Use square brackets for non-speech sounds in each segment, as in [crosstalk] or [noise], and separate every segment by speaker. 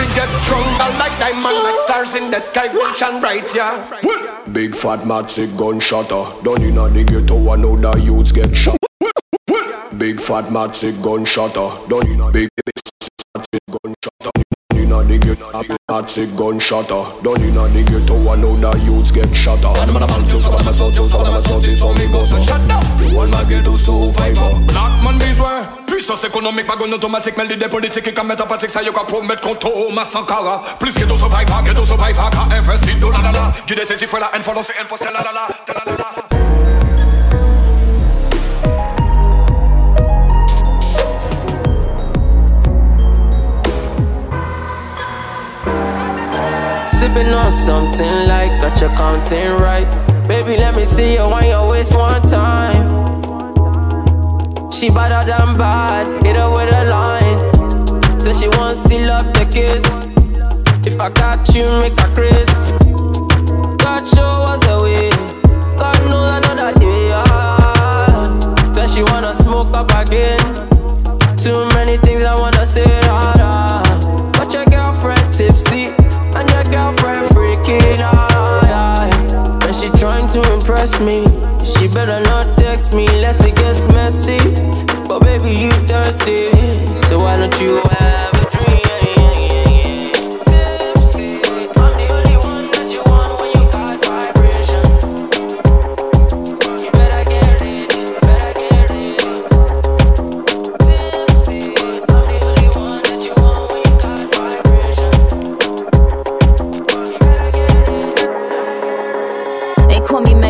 Speaker 1: man gets stronger like diamond Like stars in the sky will shine bright, yeah.
Speaker 2: Big fat matic gunshotter Done in a the ghetto I know the youths get shot. Big fat matic Done in a big, big the ghetto, matic gunshotter. Done inna the ghetto, I know the youths get shot. And I'm a man too, some of my soul too, some of my soul too, so me go so. Shut up. The one my ghetto survivor.
Speaker 1: Black man besoin. Puissance économique, pas gon automatique, mêle des politiques qui mettre pratique, ça y a pour mettre contre ma sankara. Plus ghetto survivor, ghetto survivor, qu'a investi, do la la la. Guide ses fois la haine, follow c'est un poste, la la la, la la la.
Speaker 3: Sipping on something like got your counting right. Baby, let me see you on your waist one time. She better than bad, hit her with a line. Says she wants to love the kiss. If I got you, make a Chris. God show us the way. God knows another day. Ah. Says she wanna smoke up again. Too many things I wanna out. And she trying to impress me. She better not text me unless it gets messy. But baby, you thirsty. So why don't you have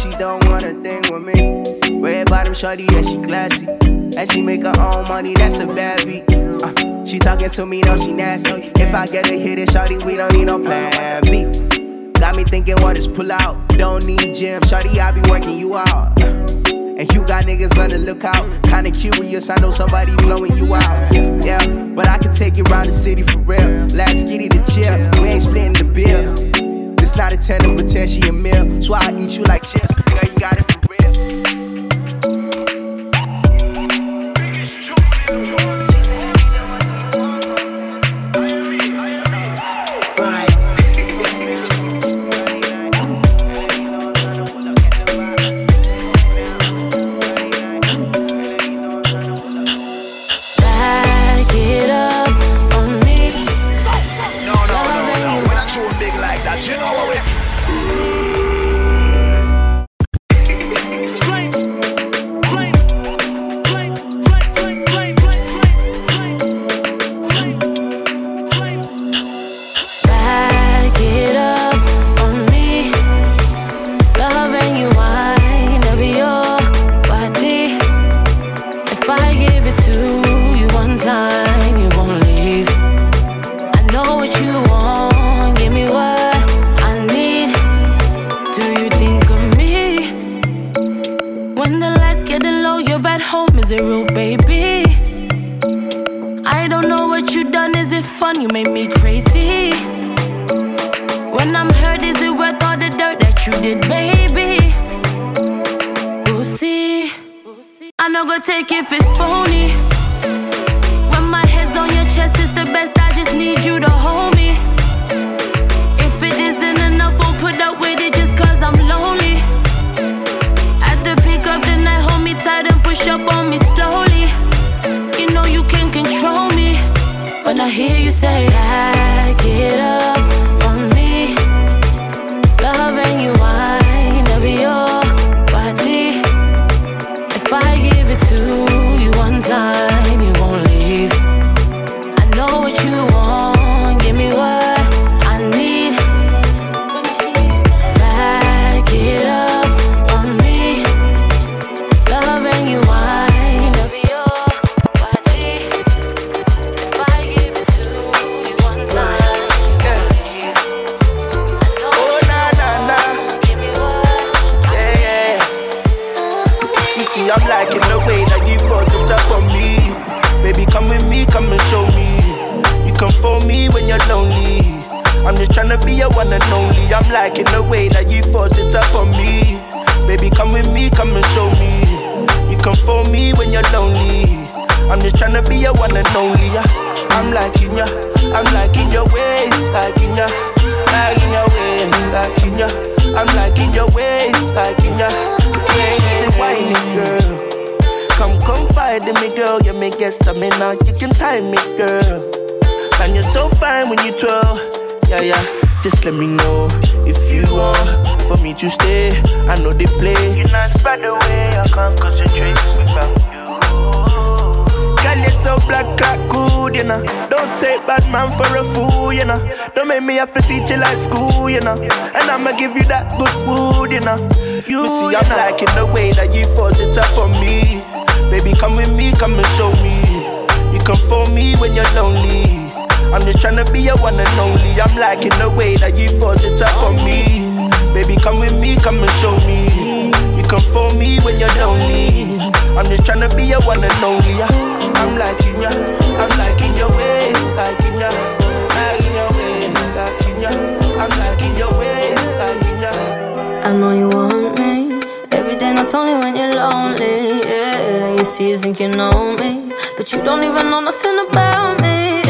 Speaker 4: she
Speaker 5: don't want a thing with me. Red bottom shorty, yeah, she classy. And she make her own money, that's a bad beat. Uh, she talking to me, no, she nasty. If I get a hit it, shorty, we don't need no plan B. Got me thinking, what is pull out? Don't need gym, shorty, I be working you out. Uh, and you got niggas on the lookout. Kinda curious, I know somebody blowing you out. Yeah, but I can take you around the city for real. Last skitty to chill, we ain't splitting the bill. It's not a 10 potential 10, she a meal. So I eat you like chips. Girl, you got it
Speaker 6: I'm just
Speaker 7: trying to be your one and only. I'm liking the way that you force it up on me. Baby, come with me, come and show me. You come for me when you're lonely. I'm just trying to be your one and only. I'm liking ya, I'm liking your ways, liking ya, liking your ways, liking ya. I'm liking your ways, liking ya.
Speaker 8: I know you want me. Every day, not only when you're lonely. Yeah, you see, you think you know me, but you don't even know nothing about me.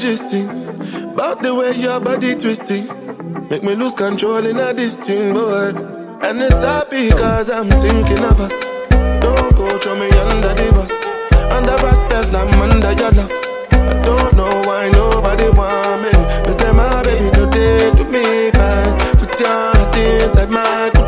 Speaker 9: Majesty About the way your body twisting. Make me lose control in a this thing, boy And it's happy cause I'm thinking of us. Don't go throw me under the bus. Under respect, I'm under your love. I don't know why nobody want me. Me say my baby no day to me bad Put your heart inside
Speaker 5: my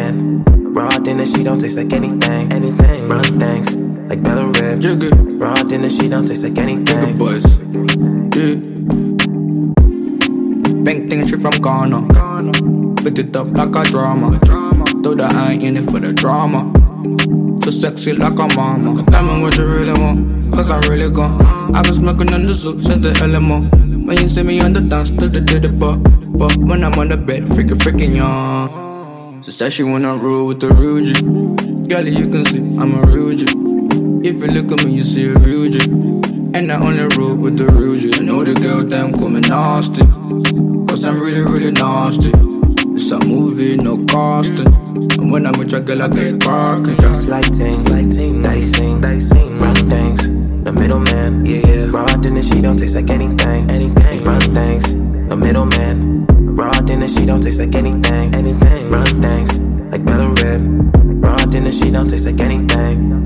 Speaker 10: man.
Speaker 4: Raw dinner, she don't taste like anything. Anything. Run things like Bella Rib. Jigga. Raw dinner, she don't taste like anything.
Speaker 11: Jigga boys. Yeah. Bank thing, she from Ghana. Ghana. Put it up like a drama. drama. Though that I ain't in it for the drama. So sexy like a mama. Tell me what you really want, cause I'm really gone. I been smoking on the zoo since the LMO. When you see me on the dance, to the diddy but But when I'm on the bed, freaking freaking young. So said she wanna roll with the real G. Girl, you can see I'm a real G. If you look at me, you see a real G. And I only roll with the real G. I know the girl them coming nasty. Cause I'm really, really nasty. It's a movie, no costing. And when I'm with your girl, I get barking. Yeah.
Speaker 4: Slighting, slighting, dicing, dicing, round things. The middleman, yeah, yeah. Raw, didn't she don't taste like anything, anything. Run things, the middleman. Raw dinner, she don't taste like anything. Anything. Run things like Bella Rib. Raw dinner, she don't taste like anything.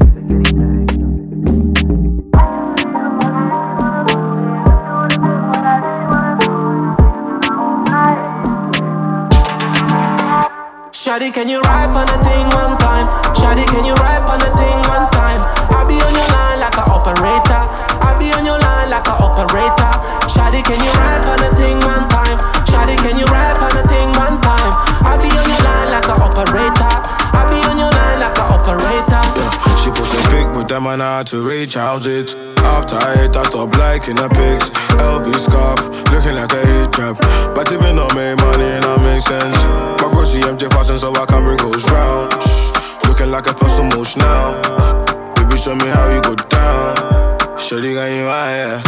Speaker 12: Shady, can you ride on a thing one time? Shady, can you
Speaker 13: find out to reach out it. After I ate, I stopped liking the pics. LV scarf, looking like a hit trap. But even though I made money, and I make sense. My grocery MJ fashion, so I can bring goes round. Looking like a postal motion now. Baby, show me how you go down. Shorty got you out here.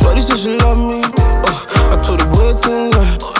Speaker 14: Shorty said she love me. Oh, I told her
Speaker 15: boy to.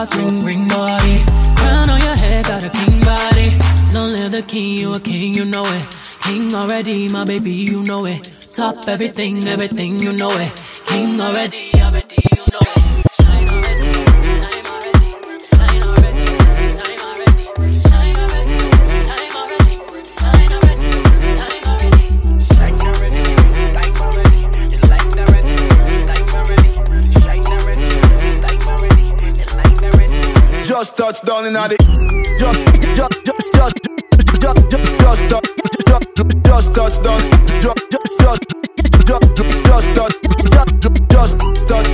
Speaker 16: hearts ring, ring, body. Crown on your head, got a king body.
Speaker 17: Don't
Speaker 16: live the king, you a king, you know it. King already, my baby, you know it. Top everything, everything, you know it. King already.
Speaker 18: Just down in the just just just just just just just just just touch just just just just just touch just just touch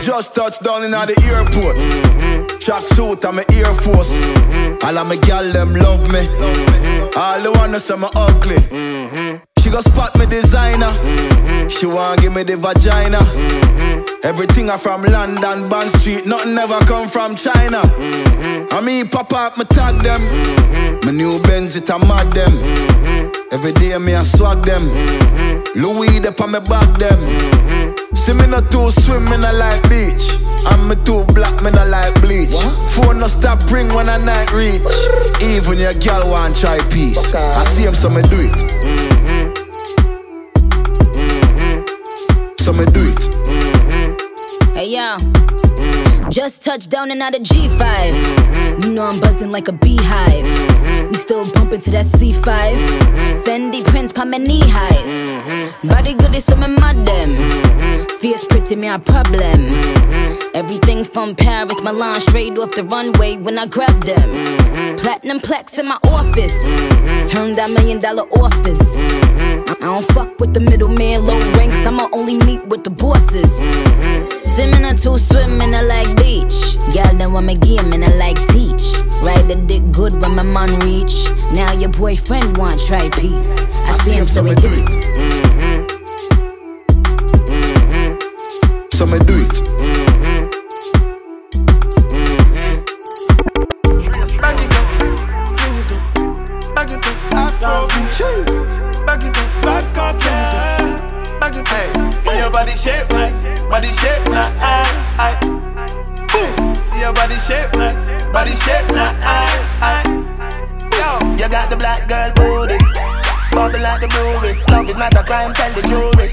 Speaker 18: Just touched down in the airport. Track suit, I'm a Air Force. All of my gal them love me. All the wanna say me ugly. She go spot me designer. She want give me the vagina. Everything I from London, Bond Street. Nothing ever come from China. I mean, pop up, me tag them. My new Benz, it a mad them. Every day me I swag them. Louis, they on me back them. See me not too swim, me not like beach. I'm me too black, me not like bleach. Phone no stop ring when I night reach. Even your girl want try peace. I see him, so me do it. So me do it. Mm-hmm.
Speaker 19: Hey yo, mm-hmm. just touched down and out of G5. You know I'm buzzing like a beehive. Mm-hmm. We still bumping to that C5. Fendi prints pa my knee highs. Body good is some mad them. Fierce pretty me a problem. Everything from Paris, Milan, straight off the runway when I grab them. Platinum plaques in my office. Turn that million dollar office. I don't fuck with the middleman, low ranks. I'ma only meet with the bosses. Mm-hmm. Swimming or two swimming, I like beach. Girl, then want me game and I like teach. Ride the dick good when my man reach. Now your boyfriend want try peace. I, see him, so we do it. Mm-hmm. Mm-hmm.
Speaker 18: So me do it.
Speaker 20: Crime, tell the jury.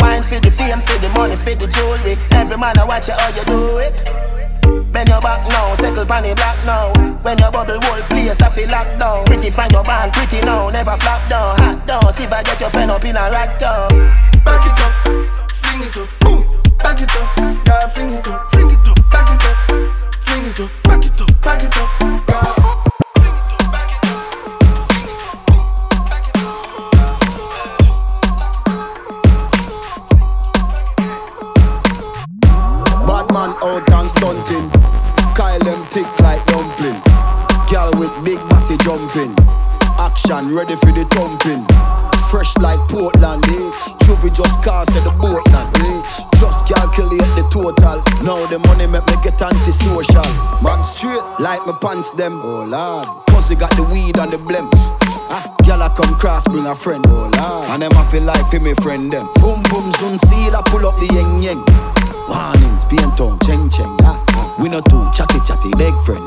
Speaker 20: Wine for the fame, for the money, for the jewelry. Every man I watch you how you do it. Bend your back now, settle pan the black now. When your bubble whole place, I feel locked down. Pretty find your band, pretty now, never flop down. Hot down, see if I get your friend up in a rack down.
Speaker 21: Back it up, fling it up, boom. Back it up, yeah, fling it up, fling it up, back it up, fling it up, back it up, back it up, yeah.
Speaker 18: Stunting. Kyle them thick like dumpling. Girl with big body jumping. Action ready for the thumping. Fresh like Portland, eh? Juvie just cast at the boatland, eh? Just calculate the total. Now the money make me get antisocial. Man straight like my pants them. Oh lord, pussy got the weed and the blem. Ah, girl I come cross, bring a friend. Oh lord, and them I feel like for me friend them. Boom boom zoom, see I pull up the yeng yeng. Warnings, pain town, cheng cheng. We no too chatty chatty, big friend.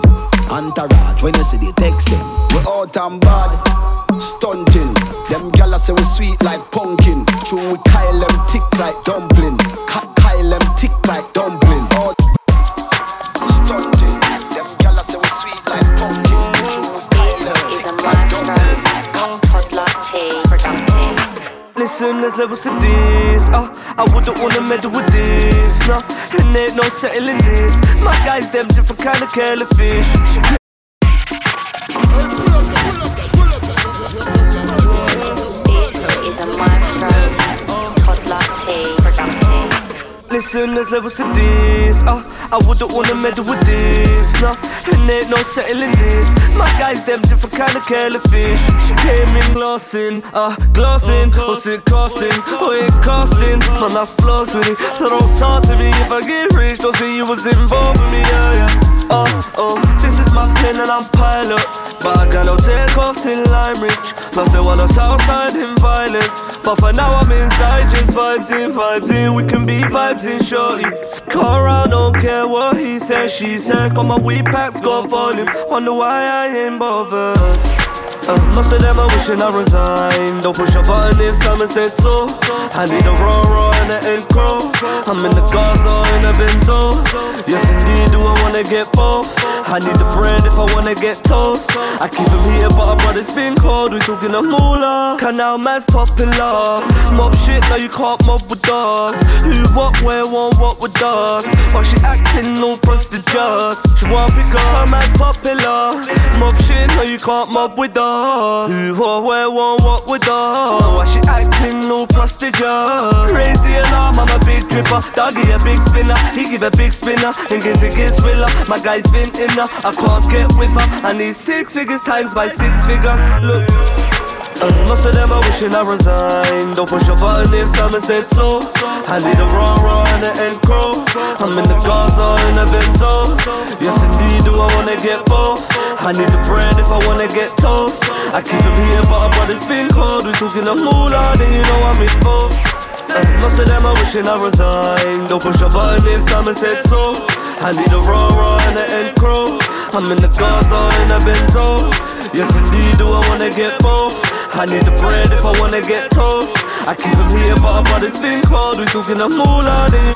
Speaker 18: Entourage, when you see the text them. We out and bad, stunting. Them gyal say we sweet like pumpkin. True, we Kyle them tick like dumpling. Kyle them tick like dumpling.
Speaker 22: Listen, there's levels to this. Uh, I wouldn't wanna meddle with this. No, and ain't no settling this. My guys, them different kind of fish. Listen, there's levels to this. Uh, I wouldn't wanna meddle with this. No, and ain't no settling this. My guys, them different kind of fish. She came in glossing, uh, glossing. What's it costing? Oh, it costing. Man, I floss with it. So don't talk to me if I get rich. Don't say you was involved with me, yeah, yeah. Oh, oh, this is my plane and I'm pilot. But I no take off till I'm rich. Lost the one on Southside in violence. But for now I'm inside, just vibes in, vibes in. We can be vibes in, shorty. Call around, don't care what he said, she said. Got my weed packs, got volume. Wonder why I ain't bothered. Uh, most of them are wishing I resign. Don't push a button if someone said so. I need a raw raw and an end. I'm in the Gaza in a Benzo. Yes, indeed, do I wanna get both? I need the bread if I wanna get toast. I keep them heated, but but it's been cold. We talking a moolah. Canal man's popular. Mob shit, now you can't mob with us. Who, what, where, one, what with us? But she acting no prestigious. She want up her man's popular. Mob shit, now you can't mob with us. Who, what, where, one, what with us? Why she acting no? Raise the alarm, I'm a big tripper. Doggy a big spinner, he give a big spinner. And gives it gets willer. My guy's been in her, I can't get with her. I need six figures times by six figures. Look. Most of them are wishing I resign. Don't push a button if someone said so. I need a raw raw and an end. I'm in the Gaza in a Benzo. Yes, indeed, do I wanna get both? I need the bread if I wanna get toast. I keep them heated, but but it's been cold. We talking a moolah, then you know I'm in both. Most of them are wishing I resign. Don't push a button if someone said so. I need a raw raw and an end. I'm in the Gaza in a Benzo. Yes, indeed, do I wanna get both? I need the bread if I wanna get toast. I keep them here, but but it's been cold. We talking a moolah. Then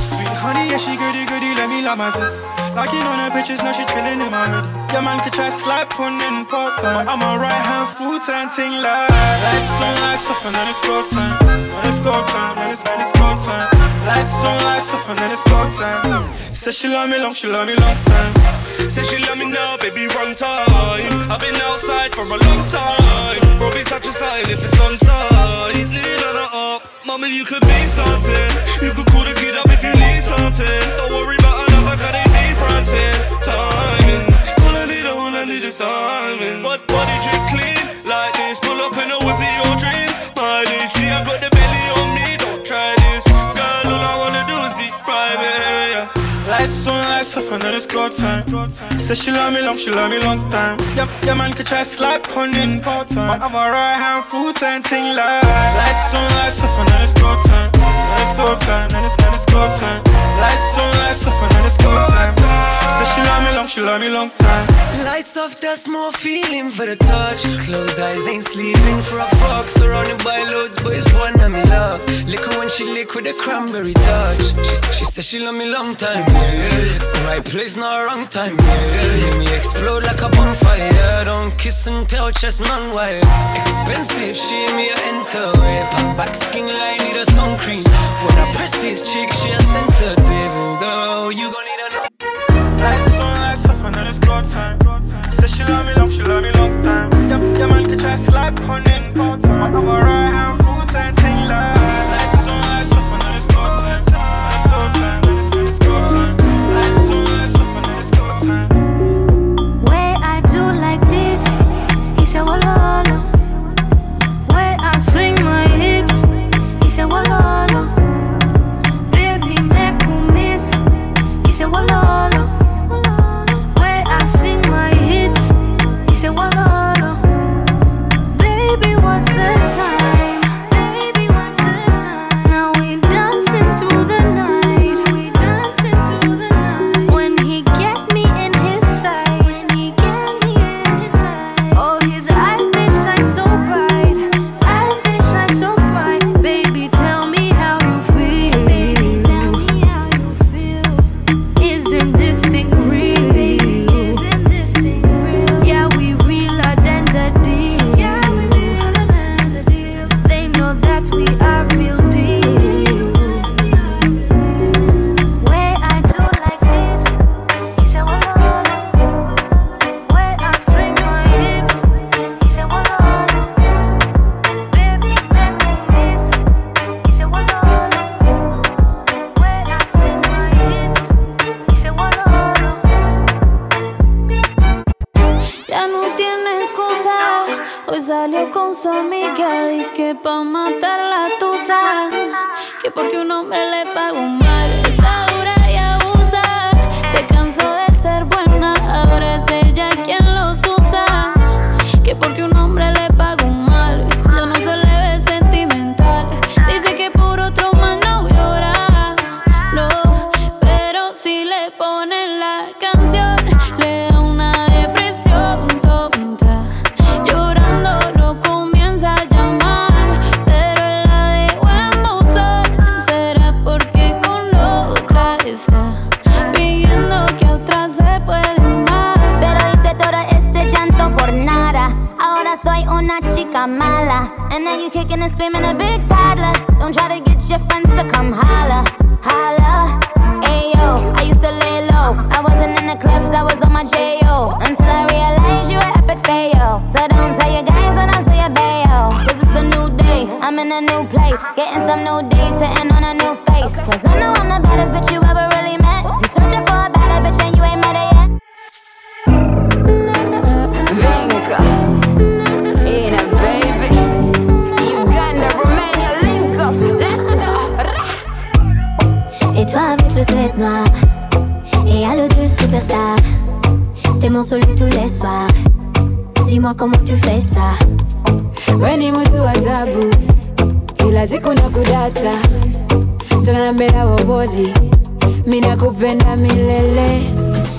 Speaker 23: Sweet honey, yeah, she goody goody, let me love myself. Locking on her pictures, now she chilling in my hoodie. Yeah, man, could try slap on in part time. I'm a right hand full time ting like. Lights on, lights off, and then it's go time. Then it's go time, then it's, then it's go time. Lights on, lights off, and then it's go time. Said she love me long, she love me long time.
Speaker 22: Say she love me now, baby, run time. I've been outside for a long time. Robbie touch a sign if it's on time. Lean on her up, mama, you could be something. You could call the kid up if you need something. Don't worry about another, be. Timing, all I need, all I need is timing. But body trick clean like this. Pull up in a whip of your dreams. Mileage, she I got the belly on me. Don't try this, girl. All I wanna do is be private. Yeah.
Speaker 23: Lights on, lights off, and then it's go time. Said she love me long, she love me long time. Yeah, yeah man, could try slap on in part time. I'm a right hand full time ting like. Lights on, lights off, and then it's go time. Then it's go time, and it's, it's go time. Lights on, lights off, and it's go time. Said she love me long, she love me long time.
Speaker 3: Lights off, that's more feeling for the touch. Closed eyes ain't sleeping for a fuck. Surrounded by loads, but it's one I'm in love. Liquor when she lick with a cranberry touch. She, she said she love me long time, yeah. Right place, not wrong time, yeah. Let me explode like a bonfire. Don't kiss and tell, chest non wire. Expensive, she me a enter. Pop back skin line, need a sun cream. When I press this chick, she a sensitive. Though you gon' need a
Speaker 23: Lights on, lights off, and then it's go time. Said she love me long, she love me long time. Yeah, yeah man, could try slap on in. I'm a right hand full time ting like.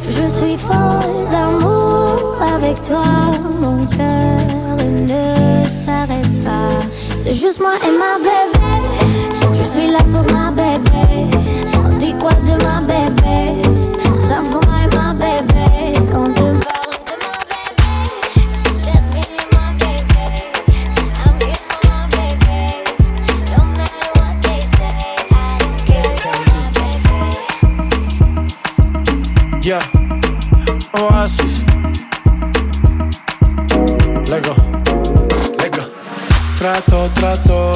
Speaker 24: Je suis folle d'amour avec toi Mon cœur ne s'arrête pas. C'est juste moi et ma bébé. Je suis là pour ma bébé. On dit quoi de ma bébé?
Speaker 25: Yeah, Oasis. Lego, Lego. Trato, trato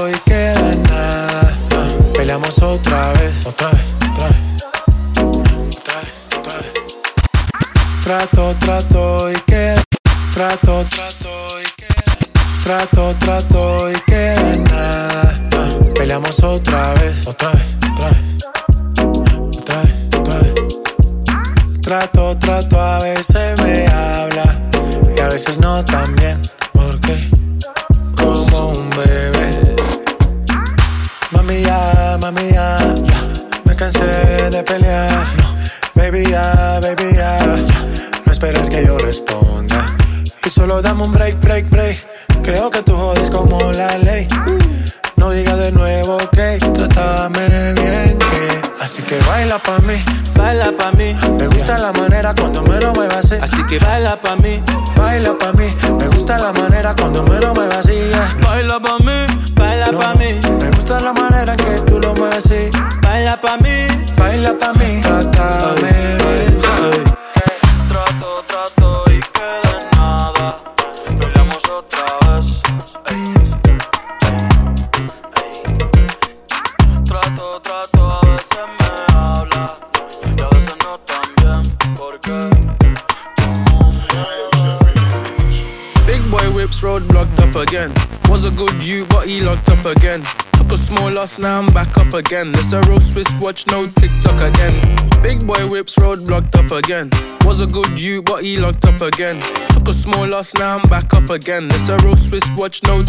Speaker 25: loss, now I'm back up again. It's a real Swiss watch, no TikTok again. Big boy whips road blocked up again. Was a good you, but he locked up again. Took a small loss, now I'm back up again. It's a real Swiss watch, no.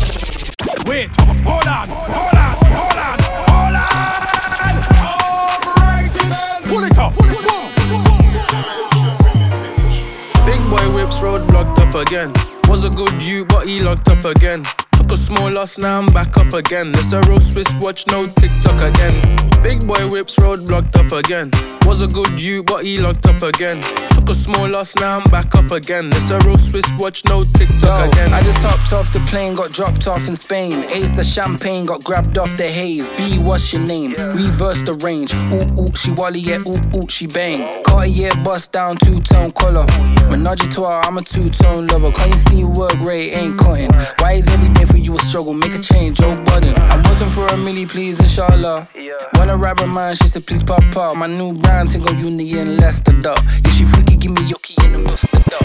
Speaker 26: Wait, hold on, hold on, hold on, hold on. Then. Pull it up, pull it up.
Speaker 25: Big boy whips road blocked up again. Was a good you, but he locked up again. Took a small loss, now I'm back up again. It's a real Swiss watch, no TikTok again. Big boy whips road blocked up again. Was a good you, but he locked up again. Took a small loss, now I'm back up again. It's a real Swiss watch, no TikTok
Speaker 27: Yo,
Speaker 25: again.
Speaker 27: I just hopped off the plane, got dropped off in Spain. Ace the champagne, got grabbed off the haze. B, what's your name? Reverse the range. Ooh, ooh, she wally, yeah, ooh, ooh, she bang. Cartier bust down, two tone color. Menage a trois, I'm a two tone lover. Can't you see work rate ain't cutting? Why is every day for you a struggle? Make a change, oh, Joe Budden. I'm working for a milli, please, inshallah. When I rap her mind, she said, please pop up. My new brand, single uni in Leicester, duh. Yeah, she freaky, give me yoki in the buster, duh.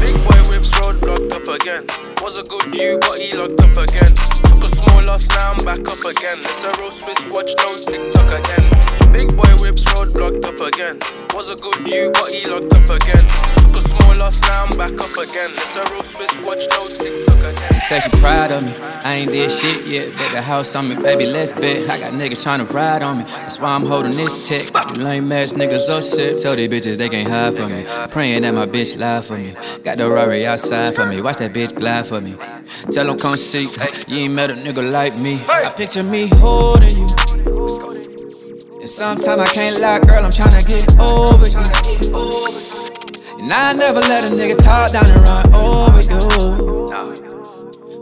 Speaker 25: Big boy whips road blocked up again. Was a good you, but he locked up again. Took a small loss, now I'm back up again. It's a real Swiss watch, no TikTok again. Big boy whips road blocked up again. Was a good you, but he locked up again. Took a small
Speaker 22: lost, now I'm back up again. It's a real Swiss watch, no TikTok again.
Speaker 3: She said she proud of me. I ain't did shit yet. Bet the house on me, baby, let's bet. I got niggas tryna ride on me. That's why I'm holding this tech. The lame ass niggas upset. Tell these bitches they can't hide from me. Praying that my bitch lie for me. Got the Rari outside for me. Watch that bitch glide for me. Tell them come see. You ain't met a nigga like me. I picture me holding you. And sometimes I can't lie, girl, I'm tryna get over you. And I never let a nigga talk down and run over you.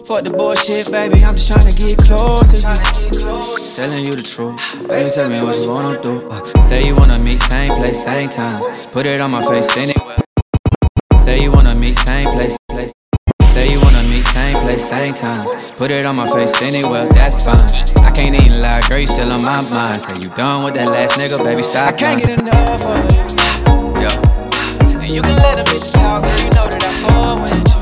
Speaker 3: Fuck the bullshit, baby, I'm just trying to get close to you. Telling you the truth, baby, tell me what you wanna do. Uh, say you wanna meet, same place, same time. Put it on my face anyway. Say you wanna meet, same place, place. Say you wanna meet, same place, same time. Put it on my face anywhere, that's fine. I can't even lie, girl, you still on my mind. Say you done with that last nigga, baby, stop. I can't get enough of it. You can let a bitch talk, you know that I fall with you.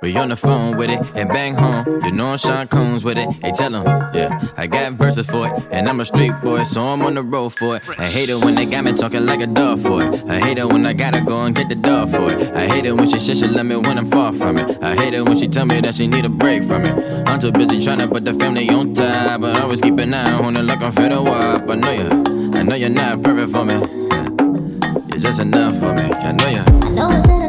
Speaker 28: We, on the phone with it and bang home. You know I'm Sean Combs with it. Hey, tell 'em, yeah, I got verses for it. And I'm a street boy, so I'm on the road for it. I hate it when they got me talking like a dog for it. I hate it when I gotta go and get the dog for it. I hate it when she says she love me when I'm far from it. I hate it when she tell me that she need a break from it. I'm too busy trying to put the family on top, but I always keep an eye on it like I'm fed up. I know you, I know you're not perfect for me. You're just enough for me. I know you.
Speaker 24: I know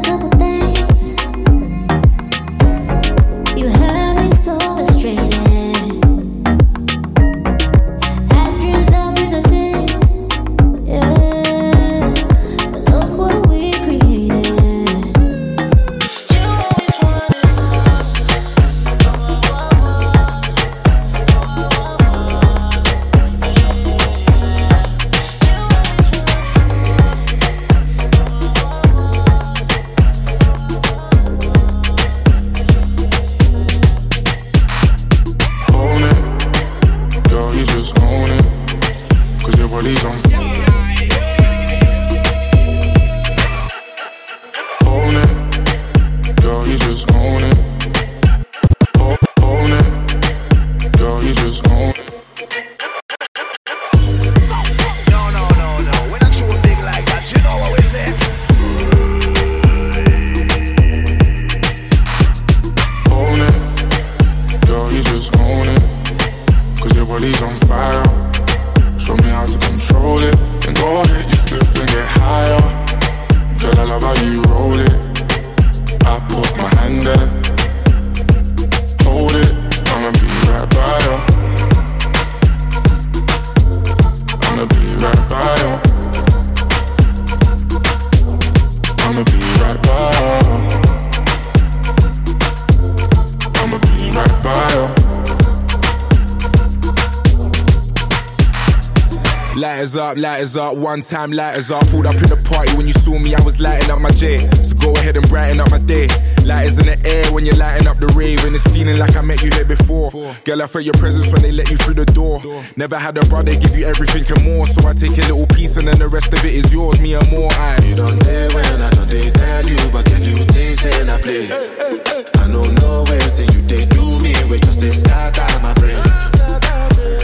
Speaker 29: Lighters up, lighters up, one time lighters up. Pulled up in the party when you saw me, I was lighting up my J. So go ahead and brighten up my day. Lighters in the air when you're lighting up the rave, and it's feeling like I met you here before. Girl, I felt your presence when they let you through the door. Never had a brother give you everything and more, so I take a little piece and then the rest of it is yours, me and more. I.
Speaker 9: You don't dare when I don't dare tell you, but can you things and I play? I don't know where till you they do me, we just they scatter my brain.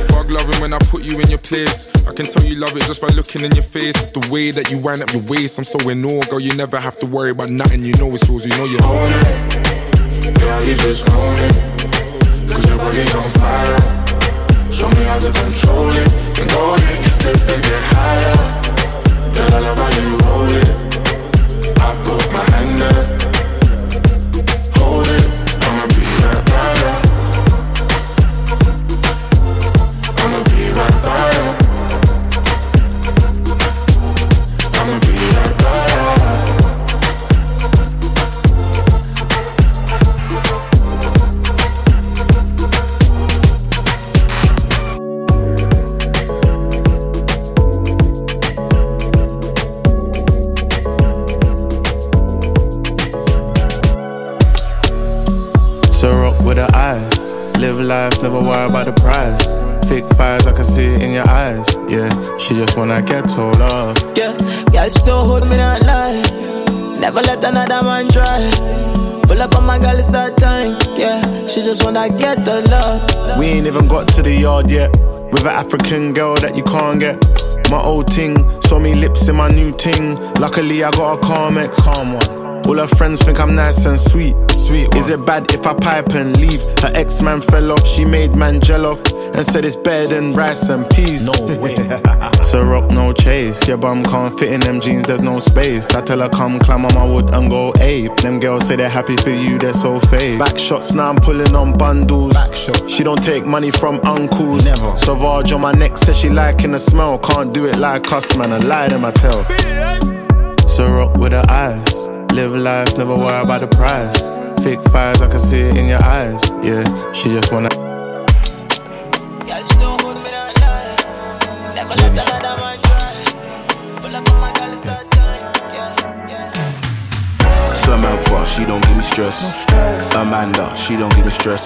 Speaker 29: Bug loving when I put you in your place. I can tell you love it just by looking in your face. It's the way that you wind up your waist. I'm so in awe, girl. You never have to worry about nothing. You know it's yours. You know you own it.
Speaker 13: Girl, you just own it. Cause your body's on
Speaker 30: African girl that you can't get.
Speaker 13: my old ting. Saw me lips in my new ting. Luckily, I got a calm ex. Calm one. All her friends think I'm nice and sweet. Sweet. Is it bad if I pipe and leave? Her ex man fell off, she made man gel off and said it's better than rice and peas. No [laughs] way. [laughs] so rock no chase. Your bum can't fit in them jeans, there's no space. I tell her come climb on my wood and go ape. Them girls say they're happy for you, they're so fake. Back shots now I'm pulling on bundles. She don't take money from uncles. Never. Sauvage on my neck says she liking the smell. Can't do it like us, man. I lie them I tell. So rock with her eyes. Live life, never worry about the price. Fake fires, I can see it in your eyes. Yeah, she just wanna.
Speaker 31: She don't give me stress. Amanda, she don't give me stress.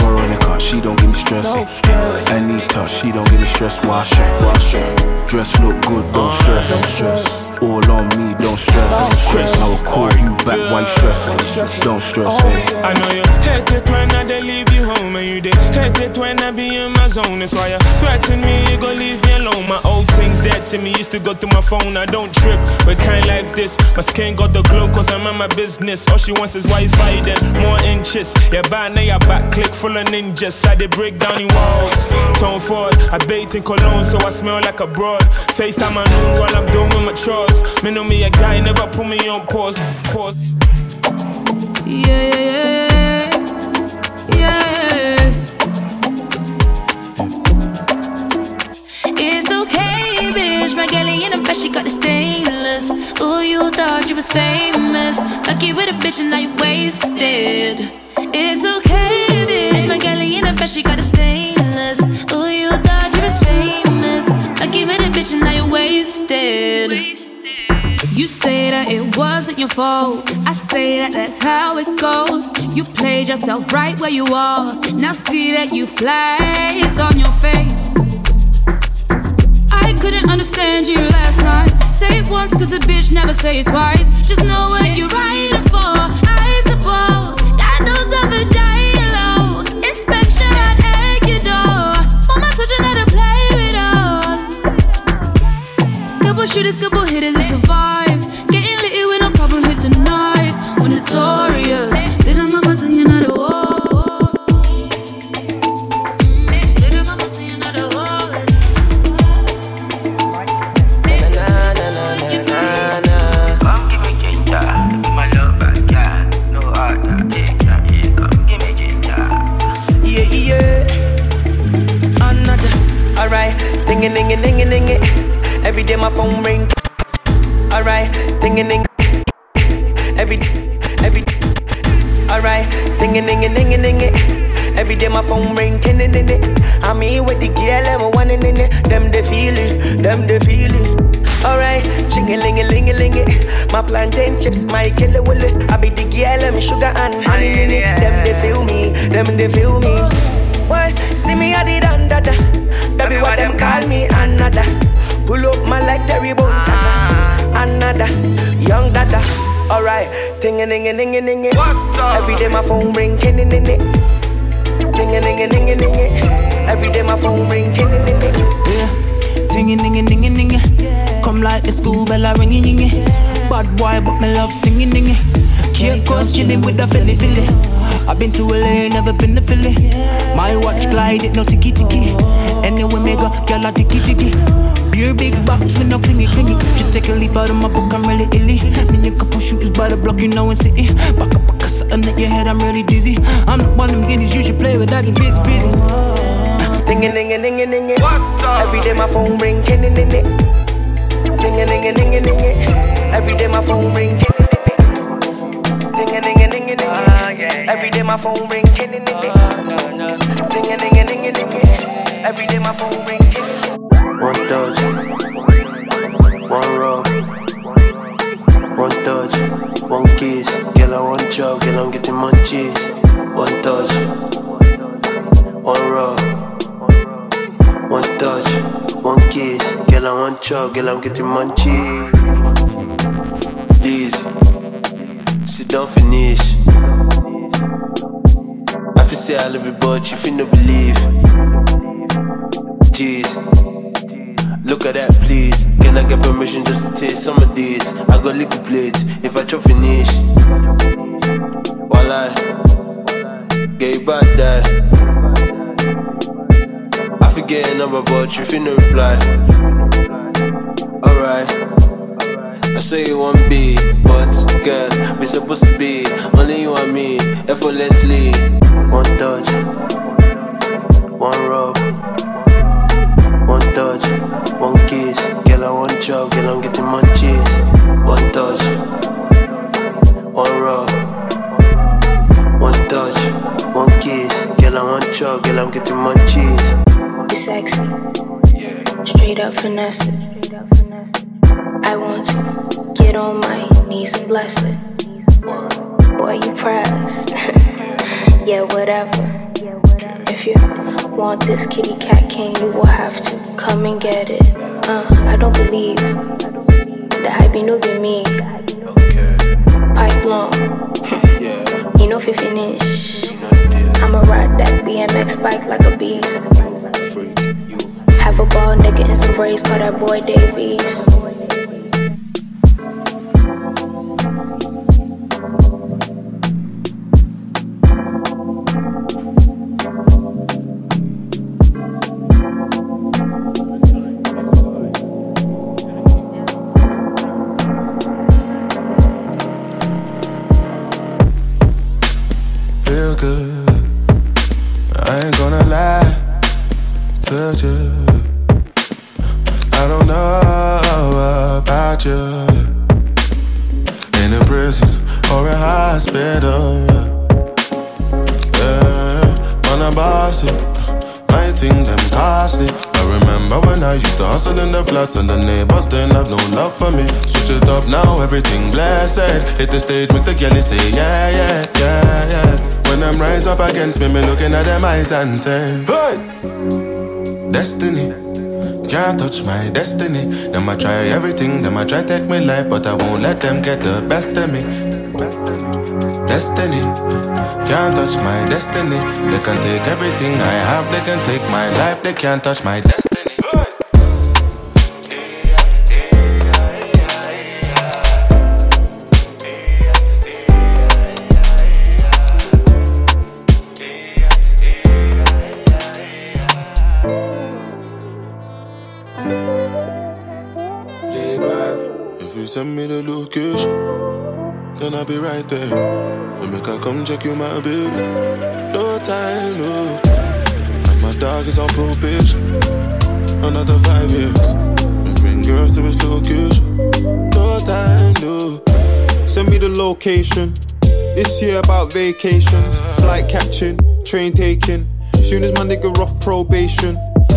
Speaker 31: Veronica, she don't give me stress. Anita, she don't give me stress. Wash it, wash it. Dress look good, don't ah, stress. Don't stress. All on me, don't stress. Grace, I will call you back. Why you stressing? Don't stress. Hey. Oh. Eh.
Speaker 32: I know you hate it when I dey leave you home and you dey hate it when I be in my zone. That's why you threaten me, you go leave me alone. My old things dead to me used to go through my phone. I don't trip, but kind like this. My skin got the glow cause I'm in my business. All she wants is Wi-Fi, then more inches. Yeah, bad now your back click full of ninjas. I dey break down in walls. Tone forward, I bathe in cologne so I smell like a broad. FaceTime my noon while I'm doing my chores. Me know me a guy, never put me on pause. Pause.
Speaker 5: Yeah, yeah, yeah. It's bitch. My galley in the best, she got the stainless. Ooh, you thought you was famous. Lucky with a bitch and now you wasted. It's okay, bitch. My galley in the best, she got the stainless. Ooh, you thought you was famous. Lucky with a bitch and now you wasted. You say that it wasn't your fault. I say that that's how it goes. You played yourself right where you are. Now see that you fly, it's on your face. Couldn't understand you last night. Say it once, cause a bitch never say it twice. Just know what you're writing for, I suppose. God knows of a dialogue. Inspection right at your door. Mama how to play with us. Couple shooters, couple hitters, it's a vibe. Getting litty with no problem here tonight. When it's notorious,
Speaker 4: ting a ning a ning a ning it. Every day my phone ring, king in it. Ting a ning a ning a ning it. Every day my phone ring, king in it.
Speaker 33: Yeah, ting a ning a ning a ning it. Come like the school bell a ringing ring it. Bad boy, but me love singing ning it. Cape Coast chilling with the Philly Philly. I've been to LA, never been to Philly. My watch glide, it no ticky ticky. Anyway, me go, girl, I ticky ticky. Beer big box with no clingy clingy. You take a leaf out of my book, I'm really illy. Me you couple shooters by the block, you know in city. Back up, back up, something at your head, I'm really dizzy. I'm not one of them guineas you should play with, I get busy, busy.
Speaker 4: Ting a ning a ning a ning it. Every day my phone ring, king in it. Ting a ning a ning a ning it. Every day my phone ring, king Ting a ning a ning a ning it. Ah, Every day my phone ring, king in it. Ting a ning a ah, ning a ning it. Every day my phone ring,
Speaker 22: girl, I'm getting munchies. One touch, one roll, one touch, one kiss. Girl, I want chop, girl, I'm getting munchies. Please, sit down, finish. I feel say I love you, but you feel no believe. Jeez.
Speaker 34: Look at that, please. Can I get permission just to taste some of these? I got liquid plates if I chop finish. I get back that. I forget a number, but you finna reply. Alright. I say you want be, but girl, we supposed to be only you and me, effortlessly. One touch, one rub, one touch, one kiss. Girl, I want chop, girl, I'm getting munchies. One touch, one rub, Girl, I want chop, girl, I'm getting munchies.
Speaker 35: You sexy, straight up finesse. I want to get on my knees and bless it. Boy, you pressed. [laughs] yeah, whatever. If you want this kitty cat king, you will have to come and get it. Uh, I don't believe that I be no be me. Pipe long. [laughs] you know if you finish, I'ma ride that BMX bike like a beast. Have a ball nigga and some braids, call that boy Davies.
Speaker 9: In a prison or a hospital. Yeah, man, I'm bossy. I think them costly. I remember when I used to hustle in the flats and the neighbors didn't have no love for me. Switch it up now, everything blessed. Hit the stage, make the girlie say yeah, yeah, yeah, yeah. When them rise up against me, me looking at them eyes and say, Hey, destiny. Can't touch my destiny. Them I try everything, them I try take my life, but I won't let them get the best of me. Destiny. Can't touch my destiny. They can take everything I have, they can take my life, they can't touch my destiny. Then I'll be right there. To make I come check you, my baby. No time, no. And my dog is on probation. Another five years. We bring girls to his location. No time, no.
Speaker 36: Send me the location. This year about vacations, flight catching, train taking. Soon as my nigga off probation.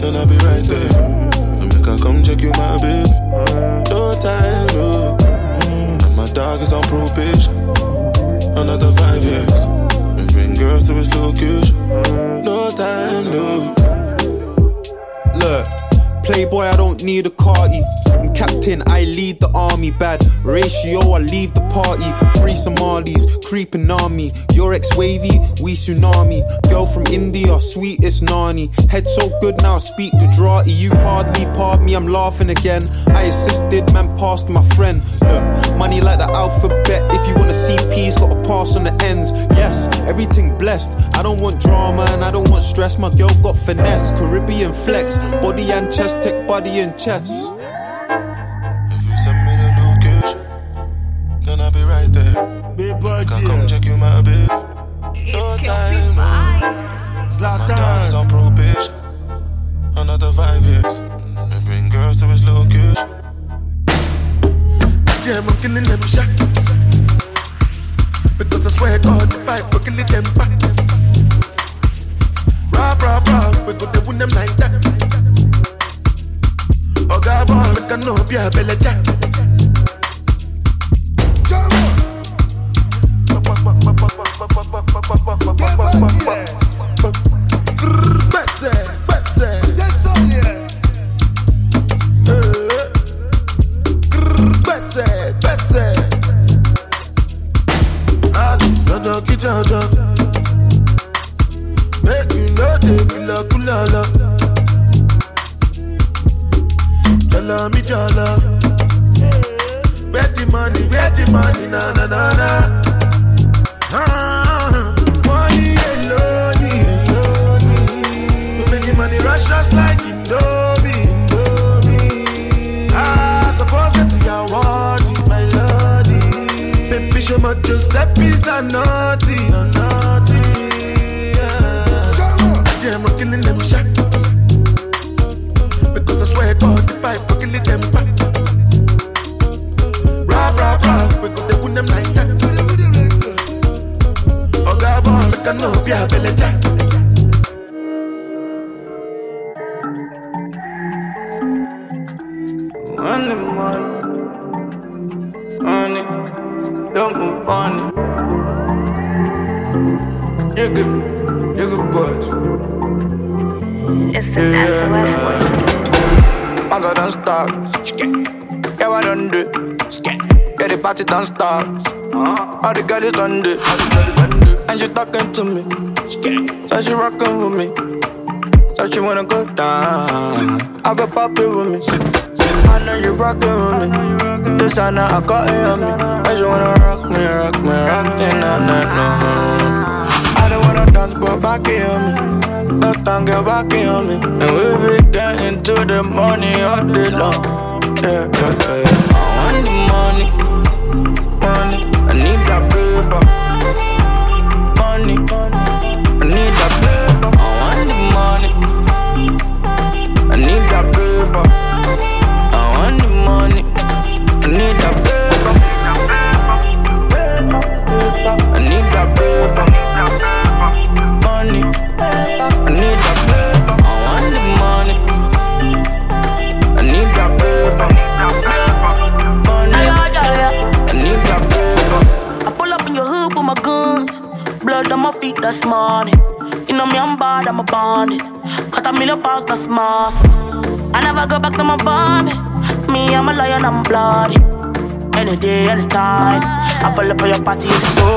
Speaker 9: then I'll be right there. And make I come check you, my baby. No time, no. And my dog is on probation. Another five years. We bring girls to his location. No time, no.
Speaker 36: Look, Playboy, I don't need a carty. I'm captain, I lead the army. Bad ratio, I leave the party. Free Somalis, creeping army. Your ex wavy, we tsunami. Girl from India, sweetest nani. Head so good now, speak Gujarati. You hardly pardon me, I'm laughing again. I assisted, man, passed my friend. Look, money like the alphabet. If you wanna see P's, gotta pass on the ends. Yes, everything blessed. I don't want drama and I don't want stress. My girl got finesse, Caribbean flex, body and chest, tech body and chest.
Speaker 9: If you send me the location, then I'll be right there.
Speaker 36: Big
Speaker 9: Make I come check you, my baby. No time, oh. no. My dog is on probation. Another five years. We bring girls to his location.
Speaker 37: Damn, I'm killing them shot. Because I swear God, if I go kill them back. Rob, rob, rob, we go to win them like that. Oh God, boy, make I know be a belly jack. Besse, besse. Besse, besse. Alice, Jojo, ki Jojo. Make you know they feel a kulala. Jala mi jala. Where the money, where the money, na na na na. Ah, money the money rush, rush like. Ah, suppose your word, my. Baby, show my Giuseppe's a naughty, a naughty. Yeah. I'm killing them shot. Because I swear God, boy, make I know be a belly.
Speaker 14: Money, money, money, don't move on it. You good, you good boys.
Speaker 24: It's the SOS boy.
Speaker 14: Once I done start, yeah, I done do. Yeah, the party done start. All the girls done do. And she talking to me. So she rocking with me. So she wanna go down. Have a poppy with me. I know you rockin' with me. This I know I got it on me. I just wanna rock me, rock me, rock me, nah, nah. I don't wanna dance, but back it on me. That time get back it on me. And we be getting to the money all day long. Yeah, yeah, yeah.
Speaker 38: Party, it's over.